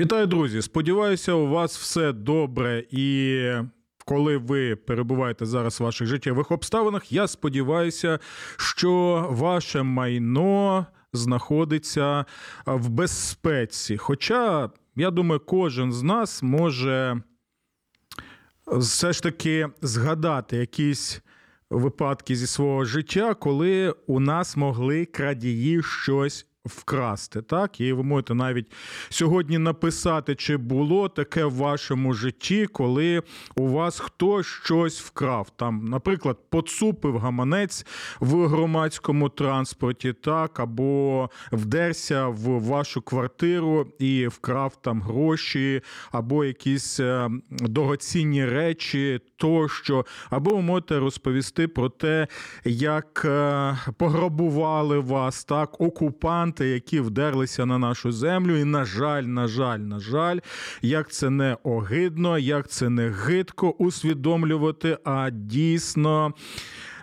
Вітаю, друзі! Сподіваюся, у вас все добре і. Коли ви перебуваєте зараз в ваших життєвих обставинах, я сподіваюся, що ваше майно знаходиться в безпеці. Хоча, я думаю, кожен з нас може все ж таки згадати якісь випадки зі свого життя, коли у нас могли крадії щось вкрасти. Так, і ви можете навіть сьогодні написати, чи було таке в вашому житті, коли у вас хтось щось вкрав. Там, наприклад, поцупив гаманець в громадському транспорті, так, або вдерся в вашу квартиру і вкрав там гроші, або якісь е, дорогоцінні речі тощо, або ви можете розповісти про те, як е, пограбували вас так, окупанти, які вдерлися на нашу землю. І, на жаль, на жаль, на жаль, як це не огидно, як це не гидко усвідомлювати, а дійсно.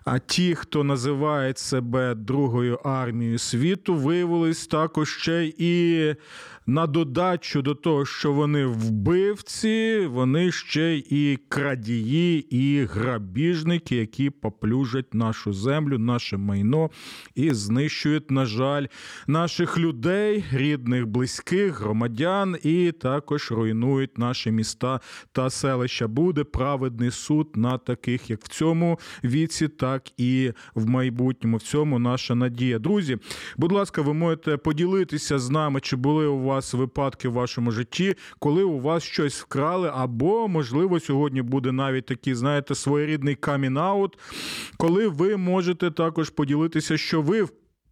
А ті, хто називає себе Другою армією світу, виявились також ще і на додачу до того, що вони вбивці, вони ще і крадії, і грабіжники, які поплюжать нашу землю, наше майно і знищують, на жаль, наших людей, рідних, близьких, громадян, і також руйнують наші міста та селища. Буде праведний суд на таких, як в цьому віці, так і в майбутньому. В цьому наша надія. Друзі, будь ласка, ви можете поділитися з нами, чи були у вас випадки в вашому житті, коли у вас щось вкрали, або, можливо, сьогодні буде навіть такий, знаєте, своєрідний камінаут, коли ви можете також поділитися, що ви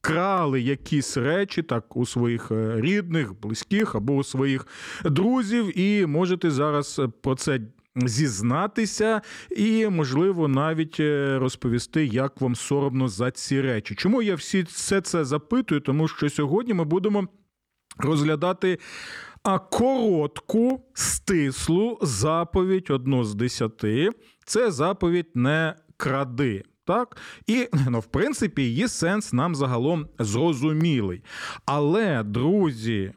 Крали якісь речі так у своїх е, рідних, близьких або у своїх друзів, і можете зараз е, про це зізнатися, і, можливо, навіть е, розповісти, як вам соромно за ці речі. Чому я всі все це запитую? Тому що сьогодні ми будемо розглядати а коротку, стислу заповідь одну з десяти. Це заповідь не кради. Так, і ну, в принципі, її сенс нам загалом зрозумілий. Але, друзі,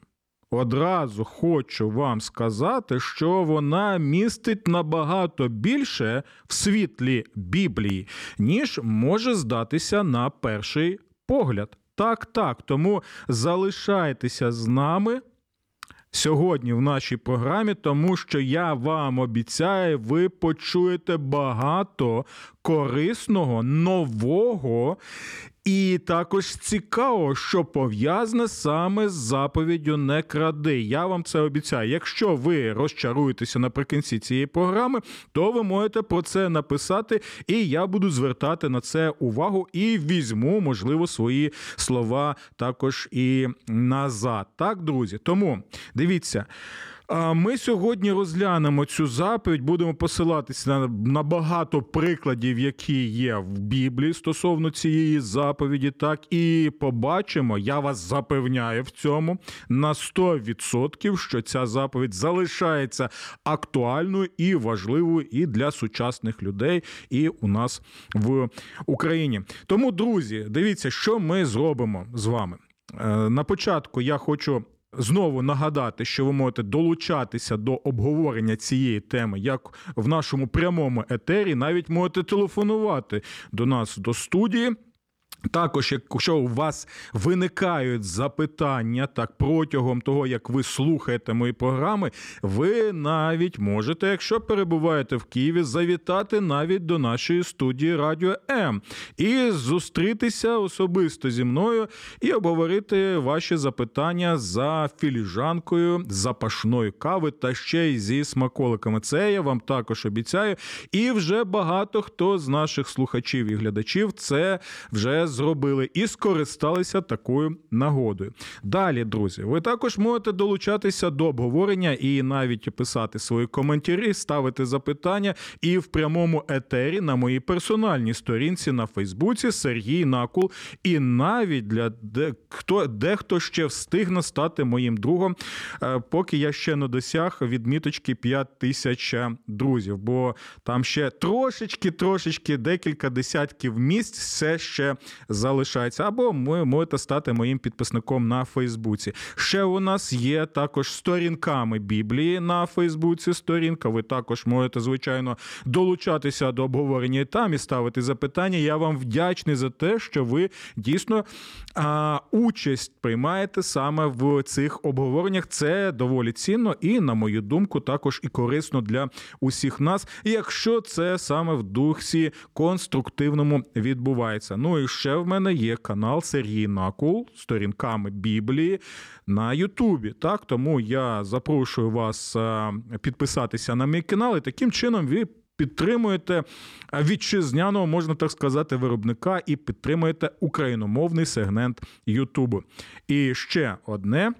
одразу хочу вам сказати, що вона містить набагато більше в світлі Біблії, ніж може здатися на перший погляд. Так, так. Тому залишайтеся з нами. Сьогодні в нашій програмі, тому що я вам обіцяю, ви почуєте багато корисного, нового і також цікаво, що пов'язане саме з заповіддю не кради. Я вам це обіцяю. Якщо ви розчаруєтеся наприкінці цієї програми, то ви можете про це написати, і я буду звертати на це увагу і візьму, можливо, свої слова також і назад. Так, друзі. Тому дивіться. Ми сьогодні розглянемо цю заповідь, будемо посилатися на, на багато прикладів, які є в Біблії стосовно цієї заповіді. Так і побачимо, я вас запевняю в цьому на 100%, що ця заповідь залишається актуальною і важливою і для сучасних людей, і у нас в Україні. Тому, друзі, дивіться, що ми зробимо з вами. Е, на початку я хочу Знову нагадати, що ви можете долучатися до обговорення цієї теми, як в нашому прямому етері, навіть можете телефонувати до нас до студії. Також, якщо у вас виникають запитання так протягом того, як ви слухаєте мої програми, ви навіть можете, якщо перебуваєте в Києві, завітати навіть до нашої студії Радіо М і зустрітися особисто зі мною і обговорити ваші запитання за філіжанкою запашної кави та ще й зі смаколиками. Це я вам також обіцяю. І вже багато хто з наших слухачів і глядачів це вже зробили і скористалися такою нагодою. Далі, друзі, ви також можете долучатися до обговорення і навіть писати свої коментарі, ставити запитання і в прямому етері на моїй персональній сторінці на Фейсбуці Сергій Накул. І навіть для де, хто дехто ще встигне стати моїм другом, е, поки я ще не досяг відміточки 5 тисяч друзів. Бо там ще трошечки, трошечки, декілька десятків місць все ще залишається. Або ви можете стати моїм підписником на Фейсбуці. Ще у нас є також сторінками Біблії на Фейсбуці. Сторінка. Ви також можете, звичайно, долучатися до обговорення там і ставити запитання. Я вам вдячний за те, що ви дійсно а, участь приймаєте саме в цих обговореннях. Це доволі цінно і, на мою думку, також і корисно для усіх нас, якщо це саме в дусі конструктивному відбувається. Ну і ще в мене є канал Сергій Накул сторінками Біблії на Ютубі. Так, тому я запрошую вас підписатися на мій канал, і таким чином ви. Підтримуєте вітчизняного, можна так сказати, виробника і підтримуєте україномовний сегмент Ютубу. І ще одне.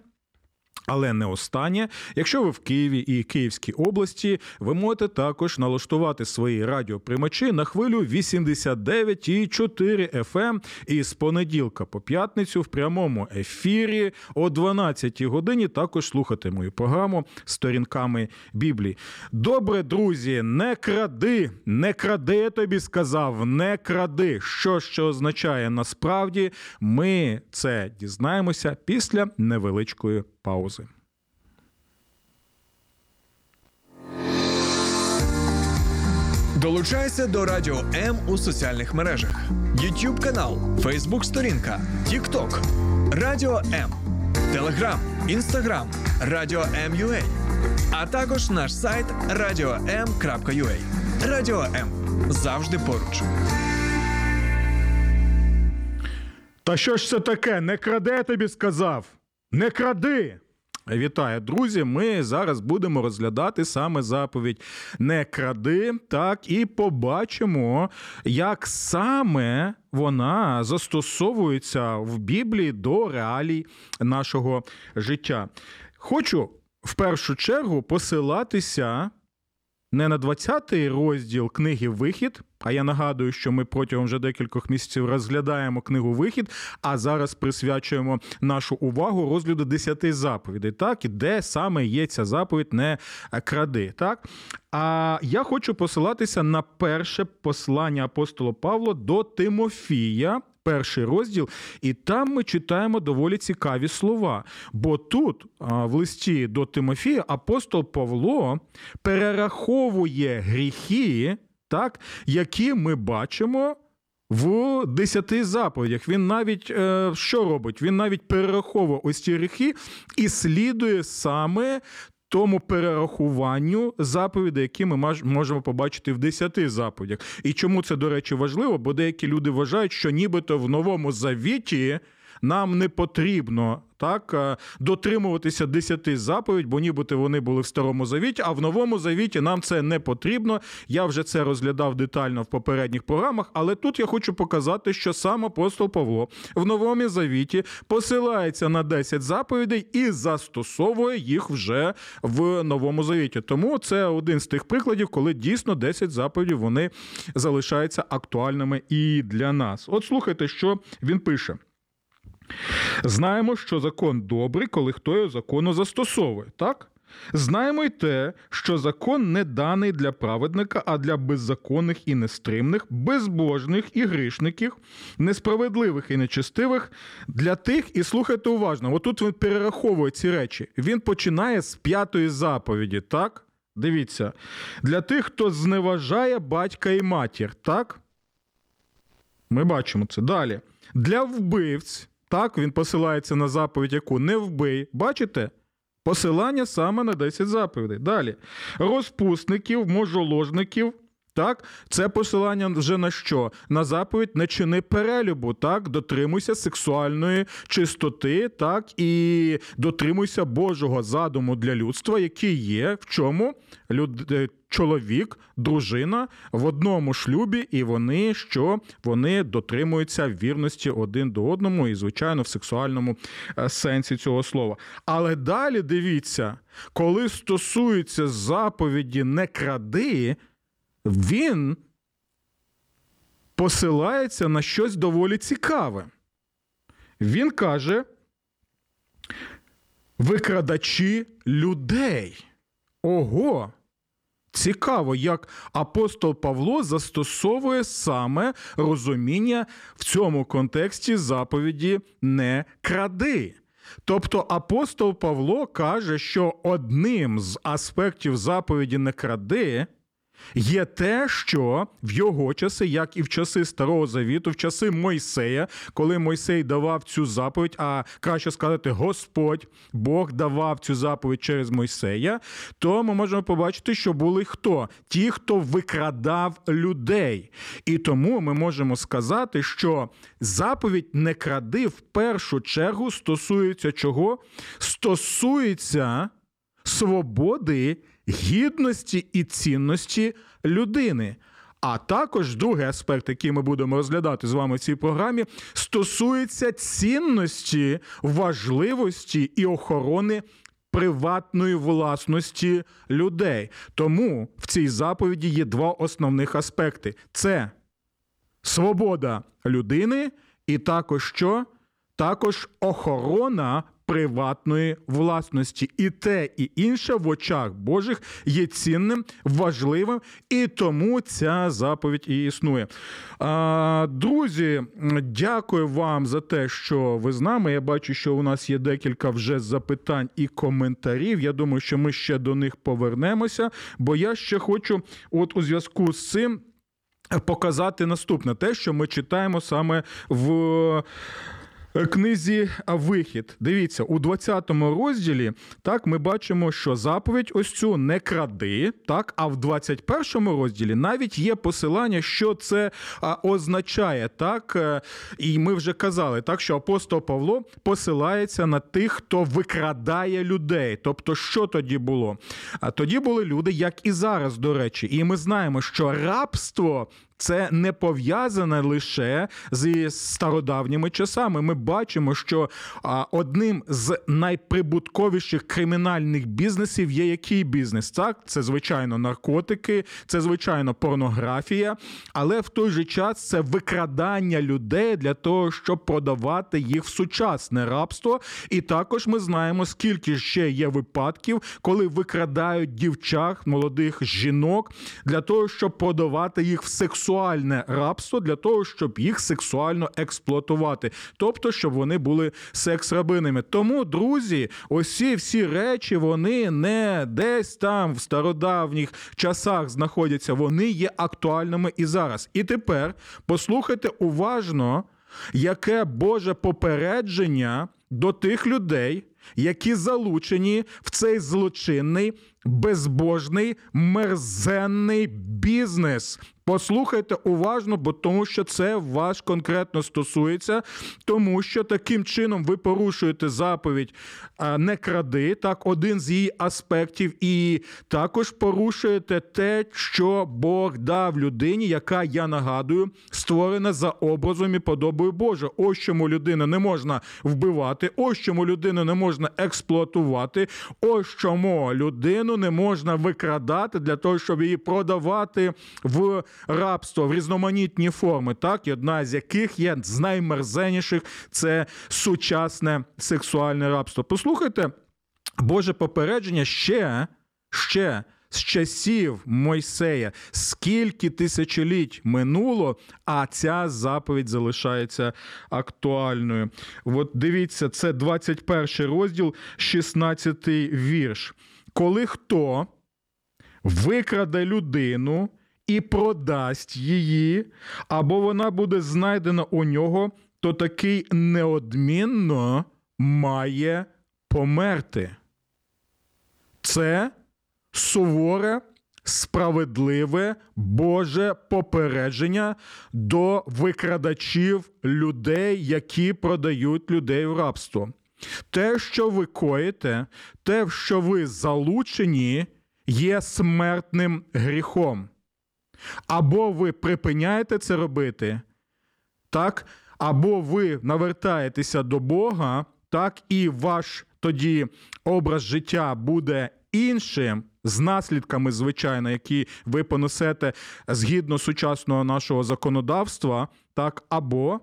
Але не останнє, якщо ви в Києві і Київській області, ви можете також налаштувати свої радіоприймачі на хвилю 89,4 FM і з понеділка по п'ятницю в прямому ефірі о 12 годині також слухати мою програму сторінками Біблії. Добре, друзі, не кради, не кради, я тобі сказав, не кради. Що що означає насправді, ми це дізнаємося після невеличкої паузи. Долучайся до Радіо М у соціальних мережах: YouTube канал, Facebook сторінка, TikTok, Радіо М, Телеграм, Інстаграм, Радіо М.Ua, а також наш сайт radio.m.ua. Радіо М завжди поруч. Та що ж це таке? Не краде, я тобі сказав. Не кради. Вітаю, друзі. Ми зараз будемо розглядати саме заповідь Не кради, так і побачимо, як саме вона застосовується в Біблії до реалій нашого життя. Хочу в першу чергу посилатися не на 20-й розділ книги Вихід. А я нагадую, що ми протягом вже декількох місяців розглядаємо книгу Вихід, а зараз присвячуємо нашу увагу розгляду 10 заповідей, так і де саме є ця заповідь не кради. Так а я хочу посилатися на перше послання апостола Павла до Тимофія. Перший розділ, і там ми читаємо доволі цікаві слова. Бо тут, в листі до Тимофія, апостол Павло перераховує гріхи, так, які ми бачимо в десяти заповідях. Він навіть е, що робить? Він навіть перераховує ось ці гріхи і слідує саме. Тому перерахуванню заповідей, які ми можемо побачити в десяти заповідях. І чому це, до речі, важливо? Бо деякі люди вважають, що нібито в новому завіті нам не потрібно так е, дотримуватися десяти заповідь, бо нібито вони були в старому завіті, а в новому завіті нам це не потрібно. Я вже це розглядав детально в попередніх програмах, але тут я хочу показати, що сам апостол Павло в новому завіті посилається на 10 заповідей і застосовує їх вже в новому завіті. Тому це один з тих прикладів, коли дійсно 10 заповідей вони залишаються актуальними і для нас. От слухайте, що він пише. Знаємо, що закон добрий, коли хто його закону застосовує, так? Знаємо й те, що закон не даний для праведника, а для беззаконних і нестримних, безбожних і грішників, несправедливих і нечестивих, для тих, і слухайте уважно, отут він перераховує ці речі. Він починає з п'ятої заповіді, так? Дивіться, для тих, хто зневажає батька і матір, так? Ми бачимо це далі. Для вбивць. Так, він посилається на заповідь, яку не вбий. Бачите? Посилання саме на 10 заповідей. Далі. Розпусників, можоложників, Так, це посилання вже на що? На заповідь не чини перелюбу, так, дотримуйся сексуальної чистоти, так, і дотримуйся Божого задуму для людства, який є в чому люд... е, чоловік, дружина в одному шлюбі, і вони що вони дотримуються вірності один до одному, і, звичайно, в сексуальному е, сенсі цього слова. Але далі дивіться, коли стосується заповіді не кради, він посилається на щось доволі цікаве. Він каже: викрадачі людей. Ого! Цікаво, як апостол Павло застосовує саме розуміння в цьому контексті заповіді не кради. Тобто апостол Павло каже, що одним з аспектів заповіді не кради є те, що в його часи, як і в часи Старого Завіту, в часи Мойсея, коли Мойсей давав цю заповідь, а краще сказати, Господь Бог давав цю заповідь через Мойсея, то ми можемо побачити, що були хто? Ті, хто викрадав людей. І тому ми можемо сказати, що заповідь не кради в першу чергу стосується чого? Стосується свободи гідності і цінності людини. А також другий аспект, який ми будемо розглядати з вами в цій програмі, стосується цінності, важливості і охорони приватної власності людей. Тому в цій заповіді є два основних аспекти: це свобода людини, і також що? Також охорона приватної власності. І те, і інше в очах Божих є цінним, важливим, і тому ця заповідь і існує. Друзі, дякую вам за те, що ви з нами. Я бачу, що у нас є декілька вже запитань і коментарів. Я думаю, що ми ще до них повернемося, бо я ще хочу, от у зв'язку з цим. Показати наступне те, що ми читаємо саме в книзі Вихід. Дивіться, у 20 розділі так ми бачимо, що заповідь ось цю не кради, так, а в 21 розділі навіть є посилання, що це означає. так, е, І ми вже казали, так, що апостол Павло посилається на тих, хто викрадає людей. Тобто, що тоді було? А тоді були люди, як і зараз, до речі, і ми знаємо, що рабство це не пов'язане лише зі стародавніми часами. Ми бачимо, що одним з найприбутковіших кримінальних бізнесів є який бізнес? Так, це звичайно наркотики, це звичайно порнографія, але в той же час це викрадання людей для того, щоб продавати їх в сучасне рабство. І також ми знаємо, скільки ще є випадків, коли викрадають дівчат, молодих жінок для того, щоб продавати їх в сексуальне сексуальне рабство для того, щоб їх сексуально експлуатувати, тобто, щоб вони були секс-рабинами. Тому, друзі, усі всі речі вони не десь там в стародавніх часах знаходяться, вони є актуальними і зараз. І тепер послухайте уважно, яке Боже попередження до тих людей, які залучені в цей злочинний, безбожний, мерзенний бізнес. Послухайте уважно, бо тому що це вас конкретно стосується, тому що таким чином ви порушуєте заповідь не кради, так, один з її аспектів, і також порушуєте те, що Бог дав людині, яка, я нагадую, створена за образом і подобою Божа. Ось чому людину не можна вбивати, ось чому людину не можна експлуатувати, ось чому людину не можна викрадати для того, щоб її продавати в рабство в різноманітні форми, так і одна з яких є з наймерзенніших це сучасне сексуальне рабство. Послухайте, Боже попередження ще, ще. З часів Мойсея, скільки тисячоліть минуло, а ця заповідь залишається актуальною. От дивіться, це 21 розділ, 16 вірш. Коли хто викраде людину і продасть її, або вона буде знайдена у нього, то такий неодмінно має померти. Це суворе справедливе Боже попередження до викрадачів людей, які продають людей в рабство. Те, що ви коїте, те, в що ви залучені, є смертним гріхом. Або ви припиняєте це робити, так, або ви навертаєтеся до Бога, так, і ваш тоді образ життя буде іншим з наслідками, звичайно, які ви понесете згідно сучасного нашого законодавства, так, або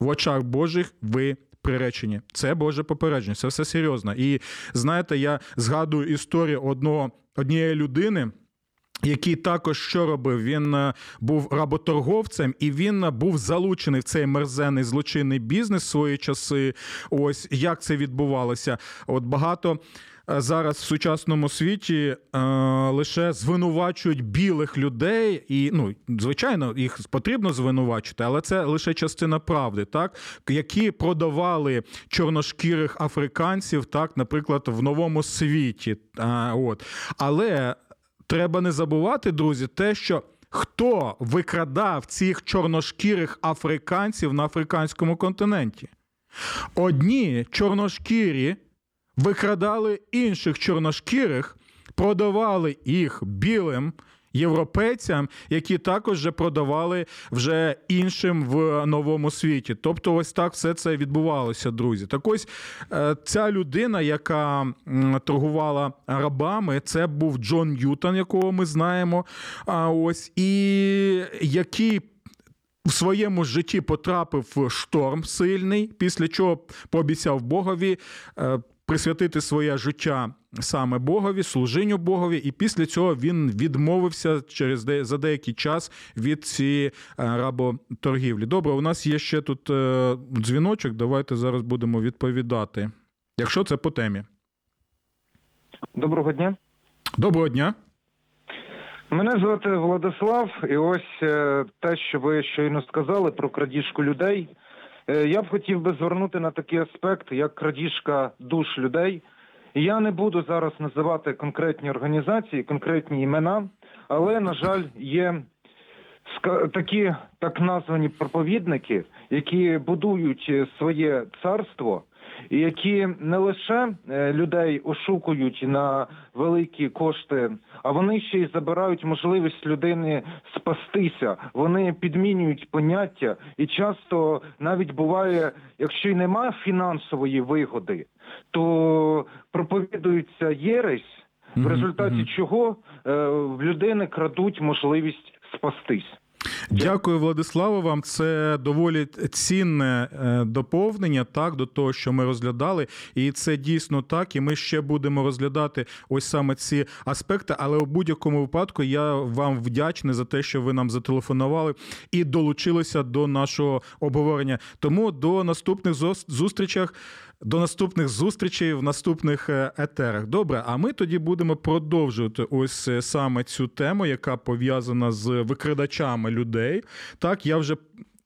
в очах Божих ви приречені. Це Боже попередження, це все серйозно. І знаєте, я згадую історію одного, однієї людини. Який також що робив? Він е, був работорговцем, і він е, був залучений в цей мерзенний злочинний бізнес в свої часи. Ось як це відбувалося. От багато е, зараз в сучасному світі е, лише звинувачують білих людей, і ну звичайно, їх потрібно звинувачити, але це лише частина правди, так які продавали чорношкірих африканців, так, наприклад, в новому світі. А, от але. Треба не забувати, друзі, те, що хто викрадав цих чорношкірих африканців на африканському континенті. Одні чорношкірі викрадали інших чорношкірих, продавали їх білим європейцям, які також вже продавали вже іншим в новому світі. Тобто, ось так все це відбувалося, друзі. Так ось е, ця людина, яка торгувала рабами, це був Джон Ньютон, якого ми знаємо. А ось і який. В своєму житті потрапив шторм сильний, після чого пообіцяв Богові е, присвятити своє життя саме Богові, служінню Богові, і після цього він відмовився через де, за деякий час від цієї е, работоргівлі. Добре, у нас є ще тут е, дзвіночок. Давайте зараз будемо відповідати. Якщо це по темі. Доброго дня. Доброго дня. Мене звати Владислав, і ось е, те, що ви щойно сказали про крадіжку людей. Е, Я б хотів би звернути на такий аспект, як крадіжка душ людей. Я не буду зараз називати конкретні організації, конкретні імена, але, на жаль, є такі так названі проповідники, які будують е, своє царство, і які не лише е, людей ошукують на великі кошти, а вони ще й забирають можливість людини спастися. Вони підмінюють поняття, і часто навіть буває, якщо й немає фінансової вигоди, то проповідується єресь, в результаті чого е, в людини крадуть можливість спастись. Дякую, Владиславу. Вам це доволі цінне е, доповнення так до того, що ми розглядали, і це дійсно так. І ми ще будемо розглядати ось саме ці аспекти. Але у будь-якому випадку я вам вдячний за те, що ви нам зателефонували і долучилися до нашого обговорення. Тому до наступних зустрічах. До наступних зустрічей в наступних е, етерах. Добре, а ми тоді будемо продовжувати ось е, саме цю тему, яка пов'язана з викрадачами людей. Так, я вже.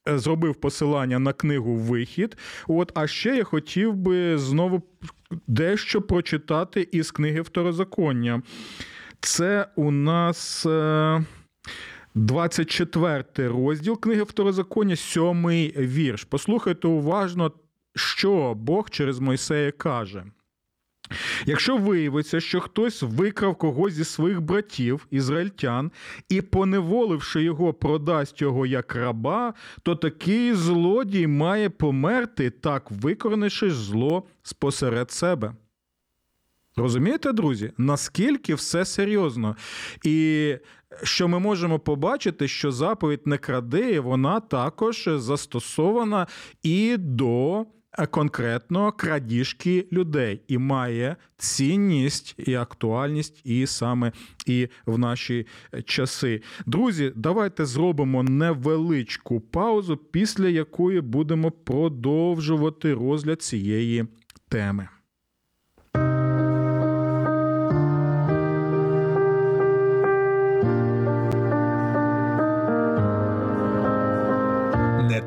е, Зробив посилання на книгу Вихід. От, а ще я хотів би знову дещо прочитати із книги Второзаконня. Це у нас е, 24 розділ книги Второзаконня, сьомий вірш. Послухайте уважно, що Бог через Мойсея каже. Якщо виявиться, що хтось викрав когось зі своїх братів, ізраїльтян, і, поневоливши його, продасть його як раба, то такий злодій має померти, так викорнивши зло спосеред себе. Розумієте, друзі, наскільки все серйозно? І що ми можемо побачити, що заповідь не кради, вона також застосована і до конкретно крадіжки людей, і має цінність і актуальність, і саме і в наші часи. Друзі, давайте зробимо невеличку паузу, після якої будемо продовжувати розгляд цієї теми.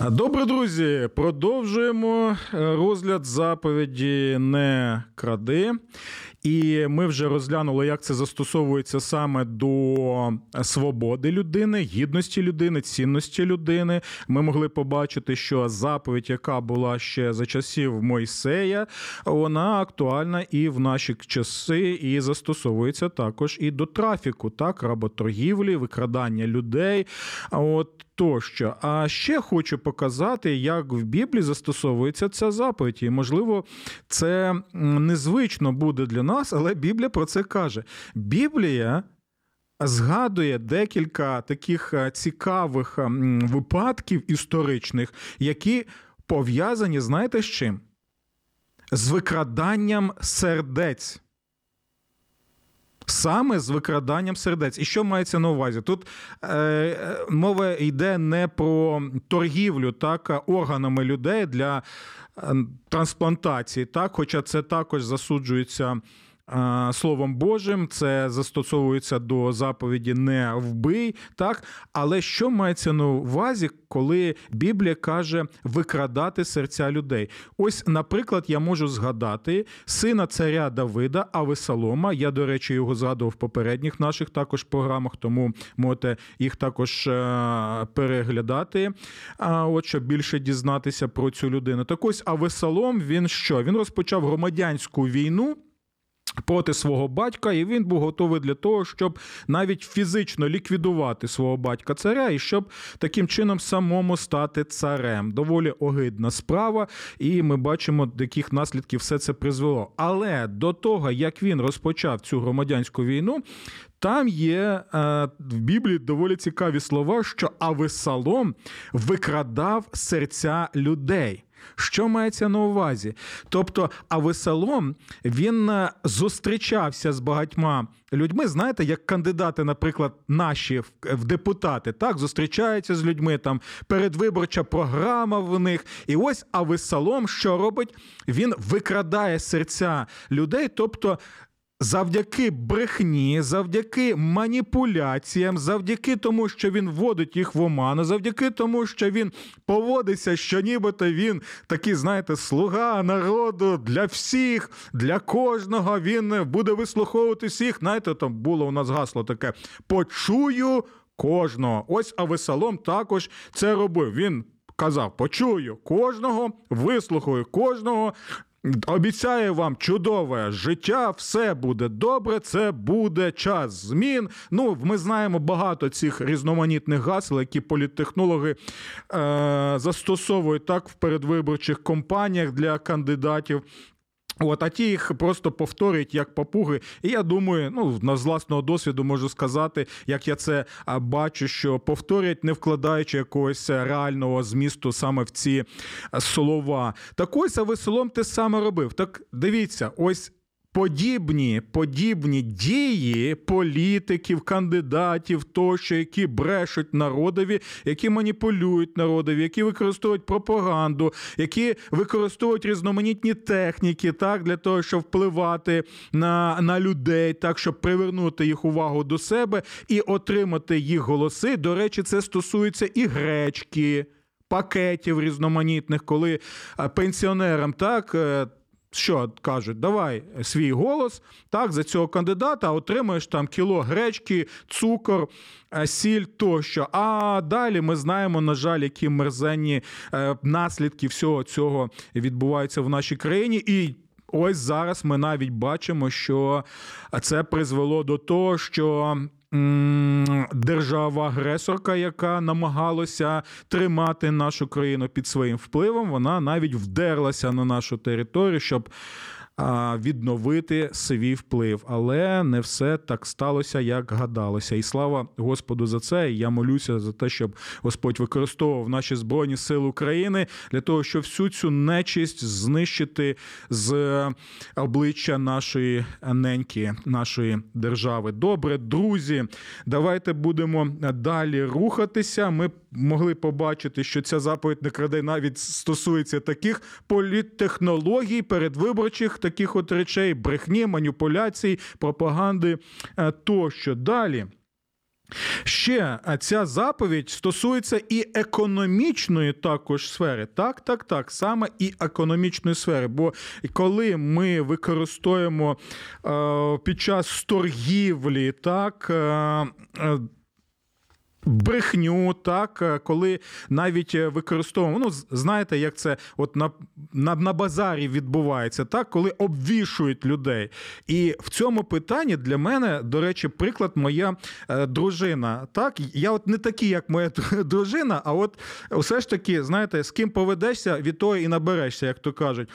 Добре, друзі, продовжуємо е, розгляд заповіді не кради. І ми вже розглянули, як це застосовується саме до свободи людини, гідності людини, цінності людини. Ми могли побачити, що заповідь, яка була ще за часів Мойсея, вона актуальна і в наші часи, і застосовується також і до трафіку, так, работоргівлі, викрадання людей. От тощо. А ще хочу показати, як в Біблії застосовується ця заповідь. І, можливо, це незвично буде для нас, але Біблія про це каже. Біблія. Згадує декілька таких цікавих випадків історичних, які пов'язані, знаєте з чим? З викраданням сердець. Саме з викраданням сердець. І що мається на увазі? Тут е, мова йде не про торгівлю так, органами людей для трансплантації, так, хоча це також засуджується Словом Божим, це застосовується до заповіді не вбий, так але що мається на увазі, коли Біблія каже викрадати серця людей? Ось, наприклад, я можу згадати сина царя Давида, Авесалома. Я, до речі, його згадував в попередніх наших також програмах, тому можете їх також е, переглядати. От щоб більше дізнатися про цю людину. Так ось Авесалом він що? Він розпочав громадянську війну. Проти свого батька, і він був готовий для того, щоб навіть фізично ліквідувати свого батька царя, і щоб таким чином самому стати царем. Доволі огидна справа, і ми бачимо, до яких наслідків все це призвело. Але до того, як він розпочав цю громадянську війну, там є е, в Біблії доволі цікаві слова, що Авесалом викрадав серця людей. Що мається на увазі? Тобто, Авесалом він е, зустрічався з багатьма людьми. Знаєте, як кандидати, наприклад, наші в депутати, так зустрічаються з людьми. Там передвиборча програма в них. І ось Авесалом, що робить? Він викрадає серця людей, тобто Завдяки брехні, завдяки маніпуляціям, завдяки тому, що він вводить їх в оману, завдяки тому, що він поводиться, що нібито він такий, знаєте, слуга народу для всіх, для кожного він буде вислуховувати всіх. Знаєте, там було у нас гасло таке: почую кожного. Ось Авесалом також це робив. Він казав: почую кожного, вислухаю кожного. Обіцяю вам чудове життя, все буде добре, це буде час змін. Ну, ми знаємо багато цих різноманітних гасел, які політтехнологи е, застосовують так в передвиборчих кампаніях для кандидатів. От, а ті їх просто повторюють як папуги. І я думаю, ну з власного досвіду можу сказати, як я це бачу, що повторюють, не вкладаючи якогось реального змісту саме в ці слова. Так ось а веселом ти саме робив. Так дивіться, ось подібні подібні дії політиків, кандидатів, тощо, які брешуть народові, які маніпулюють народові, які використовують пропаганду, які використовують різноманітні техніки, так для того, щоб впливати на, на людей, так щоб привернути їх увагу до себе і отримати їх голоси. До речі, це стосується і гречки. Пакетів різноманітних, коли пенсіонерам так е, що кажуть, давай свій голос так, за цього кандидата, отримаєш там кіло гречки, цукор, е, сіль тощо. А далі ми знаємо, на жаль, які мерзенні е, наслідки всього цього відбуваються в нашій країні. І ось зараз ми навіть бачимо, що це призвело до того, що держава-агресорка, яка намагалася тримати нашу країну під своїм впливом, вона навіть вдерлася на нашу територію, щоб відновити свій вплив. Але не все так сталося, як гадалося. І слава Господу за це. І я молюся за те, щоб Господь використовував наші збройні сили України для того, щоб всю цю нечисть знищити з обличчя нашої неньки, нашої держави. Добре, друзі, давайте будемо далі рухатися. Ми могли побачити, що ця заповідь не краде навіть стосується таких політтехнологій, передвиборчих таких от речей, брехні, маніпуляцій, пропаганди е, тощо. Далі. Ще е, ця заповідь стосується і економічної також сфери. Так, так, так, саме і економічної сфери. Бо коли ми використовуємо е, під час торгівлі, так. Е, е, Брехню, так, е, коли навіть е, використовуємо, ну знаєте, як це от на на, на базарі відбувається, так, коли обвішують людей. І в цьому питанні для мене, до речі, приклад моя е, дружина. Так, я от не такий, як моя дружина, а от все ж таки, знаєте, з ким поведешся, від того і наберешся, як то кажуть.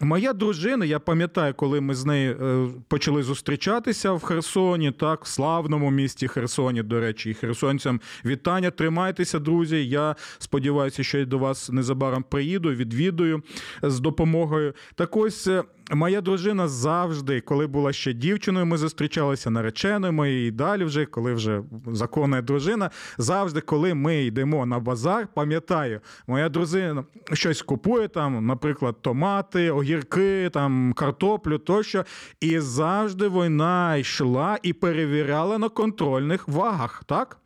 Моя дружина, я пам'ятаю, коли ми з нею е, почали зустрічатися в Херсоні, так, в славному місті Херсоні, до речі, і херсонцям вітання. Тримайтеся, друзі. Я сподіваюся, що я до вас незабаром приїду, відвідую з допомогою. Так ось е, моя дружина завжди, коли була ще дівчиною, ми зустрічалися нареченими і далі, вже коли вже законна дружина, завжди, коли ми йдемо на базар, пам'ятаю, моя дружина щось купує там, наприклад, томати, огірки, там картоплю тощо. І завжди вона йшла і перевіряла на контрольних вагах. так?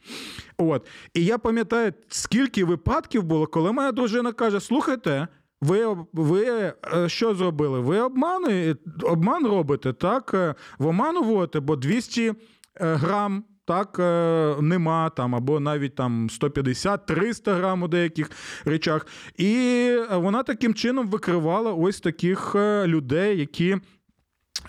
От. І я пам'ятаю, скільки випадків було, коли моя дружина каже: слухайте. Ви ви е, що зробили? Ви обману, обман робите, так? Е, в оману вводите, бо 200 е, грам так нема там, або навіть там 150-300 грам у деяких речах. І вона таким чином викривала ось таких людей, які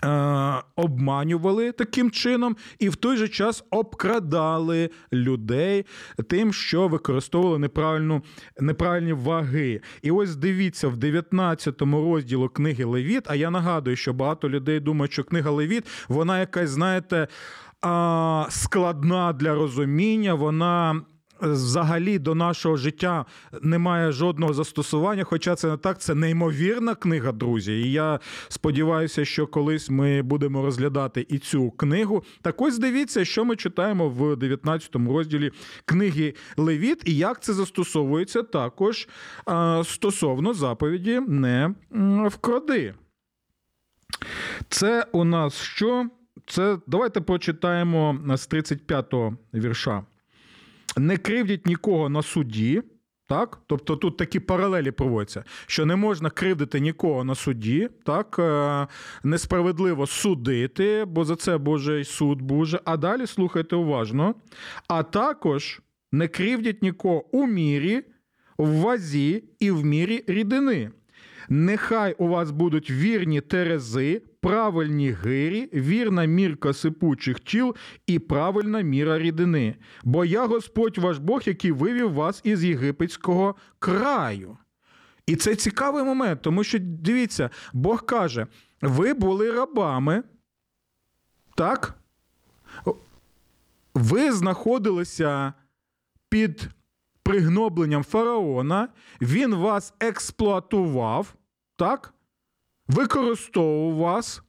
Е, обманювали таким чином і в той же час обкрадали людей тим, що використовували неправильну, неправильні ваги. І ось дивіться, в 19 розділу книги Левіт, а я нагадую, що багато людей думають, що книга Левіт, вона якась, знаєте, складна для розуміння, вона взагалі до нашого життя немає жодного застосування. Хоча це не так, це неймовірна книга, друзі. І я сподіваюся, що колись ми будемо розглядати і цю книгу. Так ось дивіться, що ми читаємо в 19 розділі книги Левіт, і як це застосовується також стосовно заповіді не вкради. Це у нас що? Це давайте прочитаємо з 35-го вірша не кривдять нікого на суді. Так, тобто тут такі паралелі проводяться, що не можна кривдити нікого на суді, так е, несправедливо судити, бо за це Божий суд Боже. А далі слухайте уважно. А також не кривдять нікого у мірі, в вазі і в мірі рідини. Нехай у вас будуть вірні терези, правильні гирі, вірна мірка сипучих тіл і правильна міра рідини. Бо я Господь ваш Бог, який вивів вас із єгипетського краю. І це цікавий момент, тому що дивіться, Бог каже: ви були рабами, так? Ви знаходилися під пригнобленням фараона, він вас експлуатував, так? Використовував вас.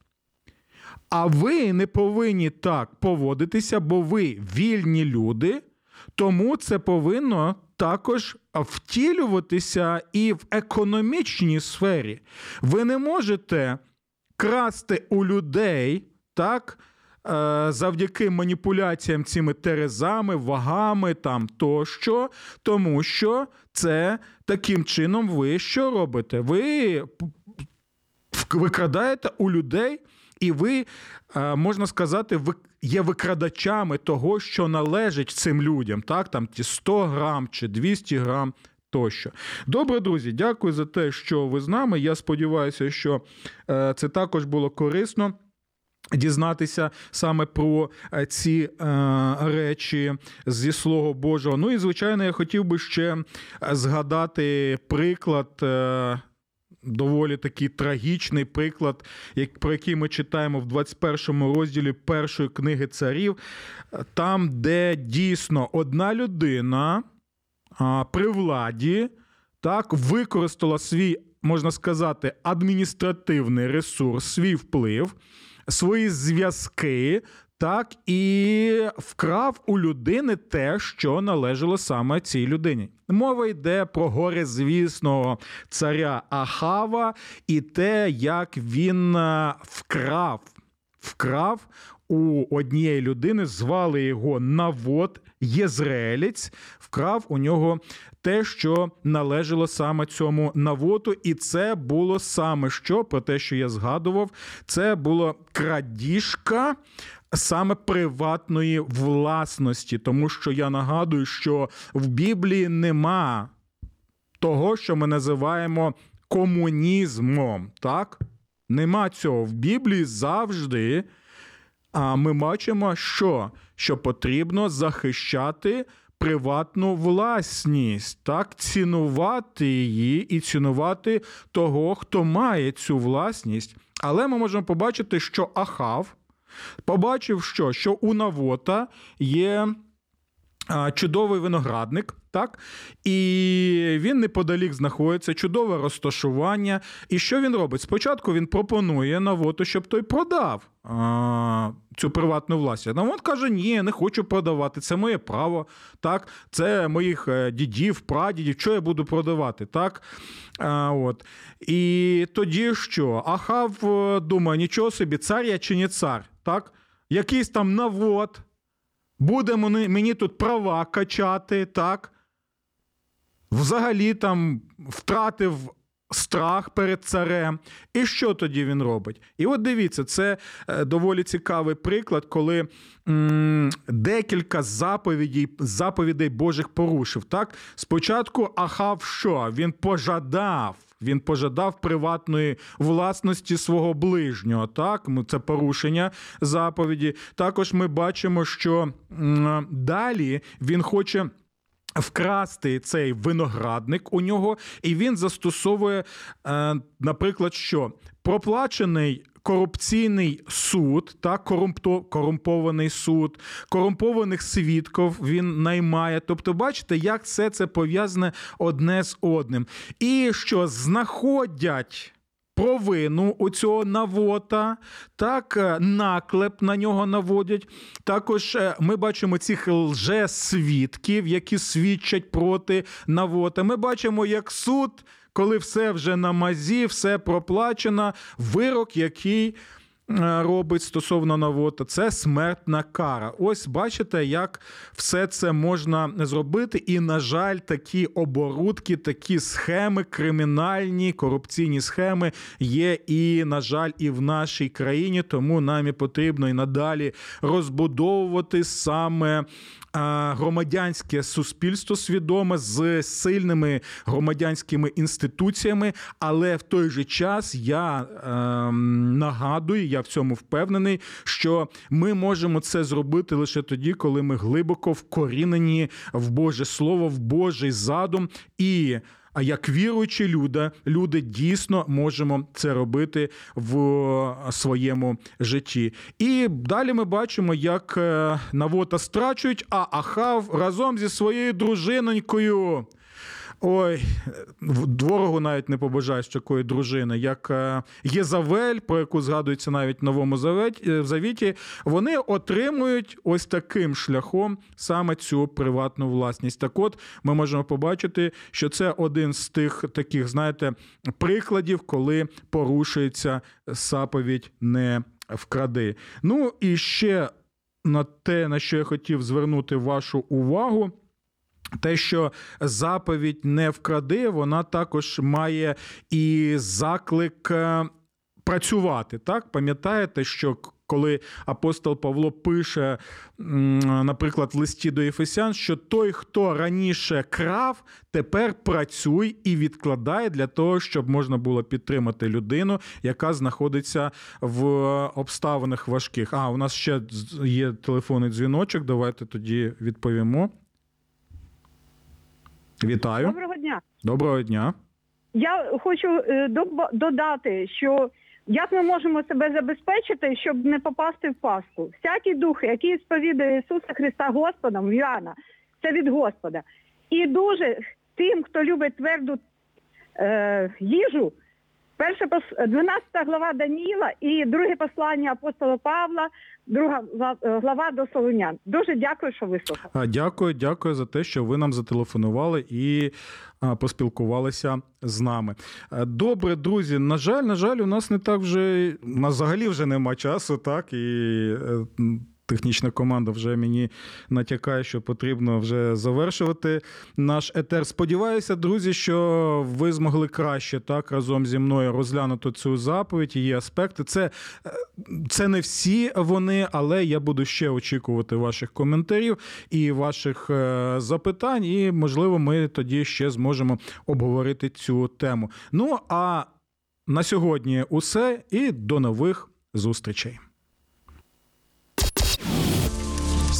А ви не повинні так поводитися, бо ви вільні люди, тому це повинно також втілюватися і в економічній сфері. Ви не можете красти у людей так, завдяки маніпуляціям цими терезами, вагами там тощо, тому що це таким чином ви що робите? Ви викрадаєте у людей, і ви, е, можна сказати, є викрадачами того, що належить цим людям, так, там ті 100 грам чи 200 грам. Тощо. Добре, друзі, дякую за те, що ви з нами. Я сподіваюся, що е, це також було корисно. Дізнатися саме про е, ці е, речі зі Слова Божого. Ну і звичайно, я хотів би ще згадати приклад. Е, доволі такий трагічний приклад, як, про який ми читаємо в 21 розділі першої книги царів, там, де дійсно одна людина а, при владі так, використала свій, можна сказати, адміністративний ресурс, свій вплив, свої зв'язки. Так, і вкрав у людини те, що належало саме цій людині. Мова йде про горе звісного царя Ахава і те, як він е, вкрав, вкрав у однієї людини, звали його Навод Єзраелець, вкрав у нього те, що належало саме цьому навоту, і це було саме що про те, що я згадував, це було крадіжка. Саме приватної власності, тому що я нагадую, що в Біблії нема того, що ми називаємо комунізмом. Так? Нема цього в Біблії завжди. А ми бачимо, що, що потрібно захищати приватну власність, так, цінувати її і цінувати того, хто має цю власність. Але ми можемо побачити, що Ахав побачив, що, що у Навота є чудовий виноградник, так? І він неподалік знаходиться, чудове розташування. І що він робить? Спочатку він пропонує Навоту, щоб той продав а, цю приватну власність. Навот каже: ні, не хочу продавати, це моє право. так? Це моїх е, дідів, прадідів, що я буду продавати. так? А, от. І тоді що? Ахав е, думає, нічого собі, цар я чи не цар? так? Якийсь там навод. Буде мені, тут права качати, так? Взагалі там втратив страх перед царем. І що тоді він робить? І от дивіться, це е, доволі цікавий приклад, коли м- декілька заповідей, заповідей Божих порушив. Так? Спочатку Ахав що? Він пожадав. Він пожадав приватної власності свого ближнього. Так, це порушення заповіді. Також ми бачимо, що далі він хоче. Вкрасти цей виноградник у нього, і він застосовує, е, наприклад, що проплачений корупційний суд, та корумпований суд, корумпованих свідків він наймає. Тобто, бачите, як все це пов'язане одне з одним. І що знаходять. Провину у цього навота, так наклеп на нього наводять. Також ми бачимо цих лжесвідків, які свідчать проти навота. Ми бачимо, як суд, коли все вже на мазі, все проплачено, вирок, який робить стосовно навота, це смертна кара. Ось бачите, як все це можна зробити. І, на жаль, такі оборудки, такі схеми, кримінальні корупційні схеми є і, на жаль, і в нашій країні. Тому нам і потрібно і надалі розбудовувати саме громадянське суспільство свідоме з сильними громадянськими інституціями, але в той же час я е, нагадую, я в цьому впевнений, що ми можемо це зробити лише тоді, коли ми глибоко вкорінені в Боже Слово, в Божий задум і. А як віруючі люди, люди дійсно можемо це робити в своєму житті. І далі ми бачимо, як е, Навота страчують, а Ахав разом зі своєю дружинонькою. Ой, дворогу навіть не побажаєш такої дружини, як е, Єзавель, про яку згадується навіть в новому е, завіті, вони отримують ось таким шляхом саме цю приватну власність. Так от ми можемо побачити, що це один з тих таких, знаєте, прикладів, коли порушується заповідь не вкради. Ну і ще на те, на що я хотів звернути вашу увагу. Те, що заповідь не вкради, вона також має і заклик е, працювати. Так, пам'ятаєте, що коли апостол Павло пише, наприклад, в листі до Єфесян, що той, хто раніше крав, тепер працюй і відкладає для того, щоб можна було підтримати людину, яка знаходиться в обставинах важких. А у нас ще є телефонний дзвіночок. Давайте тоді відповімо. Вітаю. Доброго дня. Доброго дня. я хочу е, додати, що як ми можемо себе забезпечити, щоб не попасти в пастку. Всякий дух, який сповідує Ісуса Христа Господом, Йоанна, це від Господа. І дуже тим, хто любить тверду е, їжу, перша пос- 12 глава Даніїла і друге послання апостола Павла, друга е, глава до Солонян. Дуже дякую, що вислухали. Дякую, дякую за те, що ви нам зателефонували і поспілкувалися з нами. Е, Добре, друзі. На жаль, на жаль, у нас не так вже у взагалі вже нема часу, так і. Технічна команда вже мені натякає, що потрібно вже завершувати наш етер. Сподіваюся, друзі, що ви змогли краще так разом зі мною розглянути цю заповідь, її аспекти. Це, е, це не всі вони, але я буду ще очікувати ваших коментарів і ваших е, запитань. І, можливо, ми тоді ще зможемо обговорити цю тему. Ну а на сьогодні усе і до нових зустрічей.